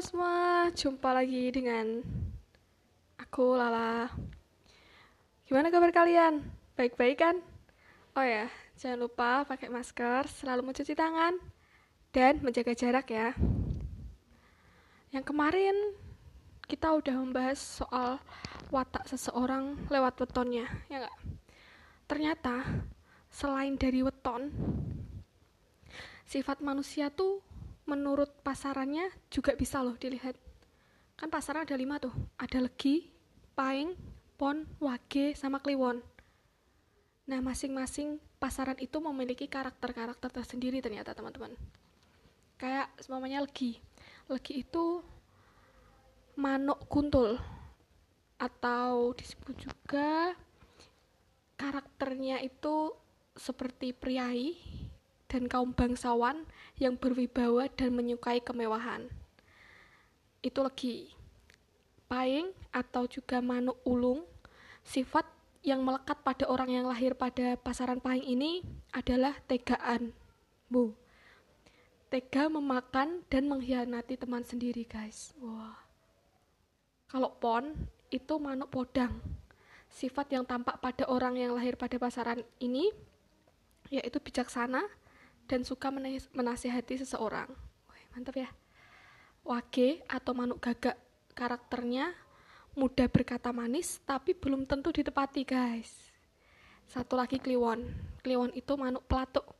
semua, jumpa lagi dengan aku Lala. Gimana kabar kalian? Baik-baik kan? Oh ya, jangan lupa pakai masker, selalu mencuci tangan, dan menjaga jarak ya. Yang kemarin kita udah membahas soal watak seseorang lewat wetonnya, ya nggak? Ternyata selain dari weton, sifat manusia tuh menurut pasarannya juga bisa loh dilihat. Kan pasaran ada lima tuh. Ada legi paing pon wage sama kliwon. Nah masing-masing pasaran itu memiliki karakter-karakter tersendiri ternyata teman-teman. Kayak semuanya legi. Legi itu manuk kuntul atau disebut juga karakternya itu seperti priai dan kaum bangsawan yang berwibawa dan menyukai kemewahan. Itu lagi. Paing atau juga manuk ulung, sifat yang melekat pada orang yang lahir pada pasaran paing ini adalah tegaan. Bu. Tega memakan dan mengkhianati teman sendiri, guys. Wah. Kalau pon itu manuk podang. Sifat yang tampak pada orang yang lahir pada pasaran ini yaitu bijaksana, dan suka menasihati seseorang. Wih, mantap ya. Wage atau manuk gagak karakternya mudah berkata manis tapi belum tentu ditepati guys. Satu lagi kliwon. Kliwon itu manuk pelatuk.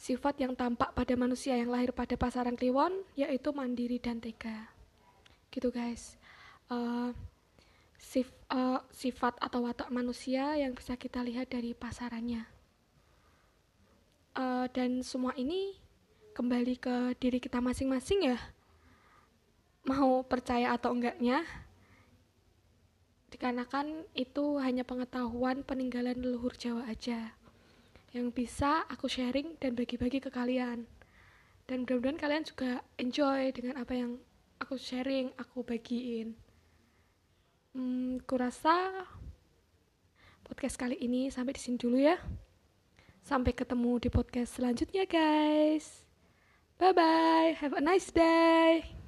Sifat yang tampak pada manusia yang lahir pada pasaran kliwon yaitu mandiri dan tega. Gitu guys. Uh, sif, uh, sifat atau watak manusia yang bisa kita lihat dari pasarannya uh, dan semua ini kembali ke diri kita masing-masing ya. Mau percaya atau enggaknya dikarenakan itu hanya pengetahuan peninggalan leluhur Jawa aja yang bisa aku sharing dan bagi-bagi ke kalian. Dan mudah-mudahan kalian juga enjoy dengan apa yang aku sharing aku bagiin. Hmm, kurasa podcast kali ini sampai di sini dulu ya Sampai ketemu di podcast selanjutnya, guys. Bye bye. Have a nice day.